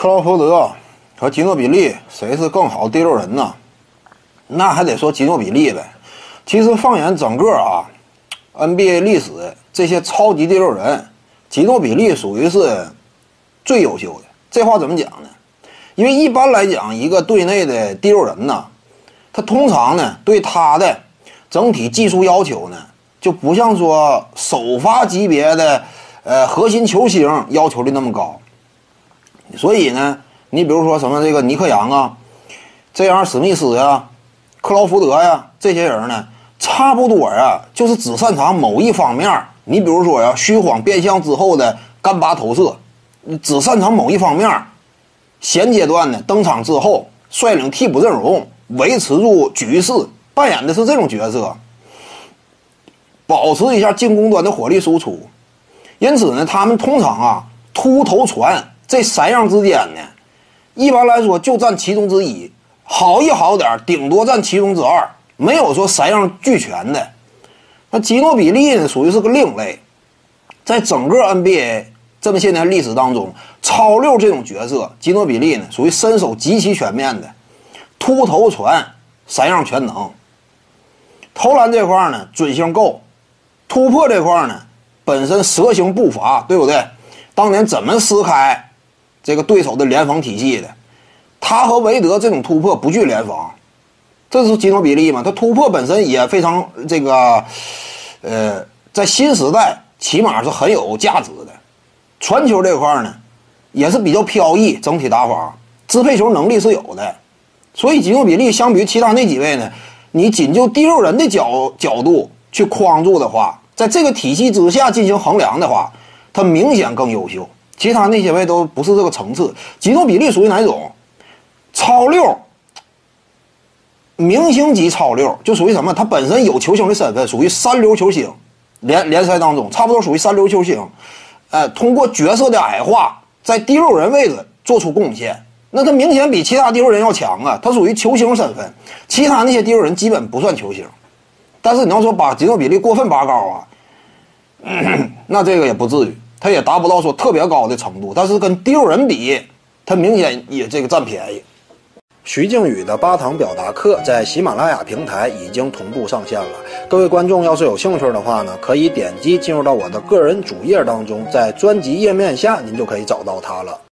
克劳福德和吉诺比利谁是更好第六人呢？那还得说吉诺比利呗。其实放眼整个啊 NBA 历史，这些超级第六人，吉诺比利属于是最优秀的。这话怎么讲呢？因为一般来讲，一个队内的第六人呢，他通常呢对他的整体技术要求呢，就不像说首发级别的呃核心球星要求的那么高。所以呢，你比如说什么这个尼克杨啊，这样史密斯呀、克劳福德呀这些人呢，差不多啊，就是只擅长某一方面。你比如说呀，虚晃变相之后的干拔投射，只擅长某一方面。现阶段呢，登场之后率领替补阵容，维持住局势，扮演的是这种角色，保持一下进攻端的火力输出。因此呢，他们通常啊突投传这三样之间呢，一般来说就占其中之一，好一好点顶多占其中之二，没有说三样俱全的。那吉诺比利呢，属于是个另类，在整个 NBA。这么些年历史当中，超六这种角色，吉诺比利呢属于身手极其全面的，突投传三样全能。投篮这块呢准星够，突破这块呢本身蛇形步伐，对不对？当年怎么撕开这个对手的联防体系的？他和韦德这种突破不惧联防，这是吉诺比利嘛？他突破本身也非常这个，呃，在新时代起码是很有价值的。传球这块呢，也是比较飘逸，整体打法支配球能力是有的，所以吉诺比利相比于其他那几位呢，你仅就第六人的角角度去框住的话，在这个体系之下进行衡量的话，他明显更优秀。其他那些位都不是这个层次。吉诺比利属于哪种？超六，明星级超六，就属于什么？他本身有球星的身份，属于三流球星，联联赛当中差不多属于三流球星。呃，通过角色的矮化，在第六人位置做出贡献，那他明显比其他第六人要强啊！他属于球星身份，其他那些第六人基本不算球星。但是你要说把吉诺比利过分拔高啊，那这个也不至于，他也达不到说特别高的程度。但是跟第六人比，他明显也这个占便宜。徐静宇的八堂表达课在喜马拉雅平台已经同步上线了。各位观众要是有兴趣的话呢，可以点击进入到我的个人主页当中，在专辑页面下您就可以找到它了。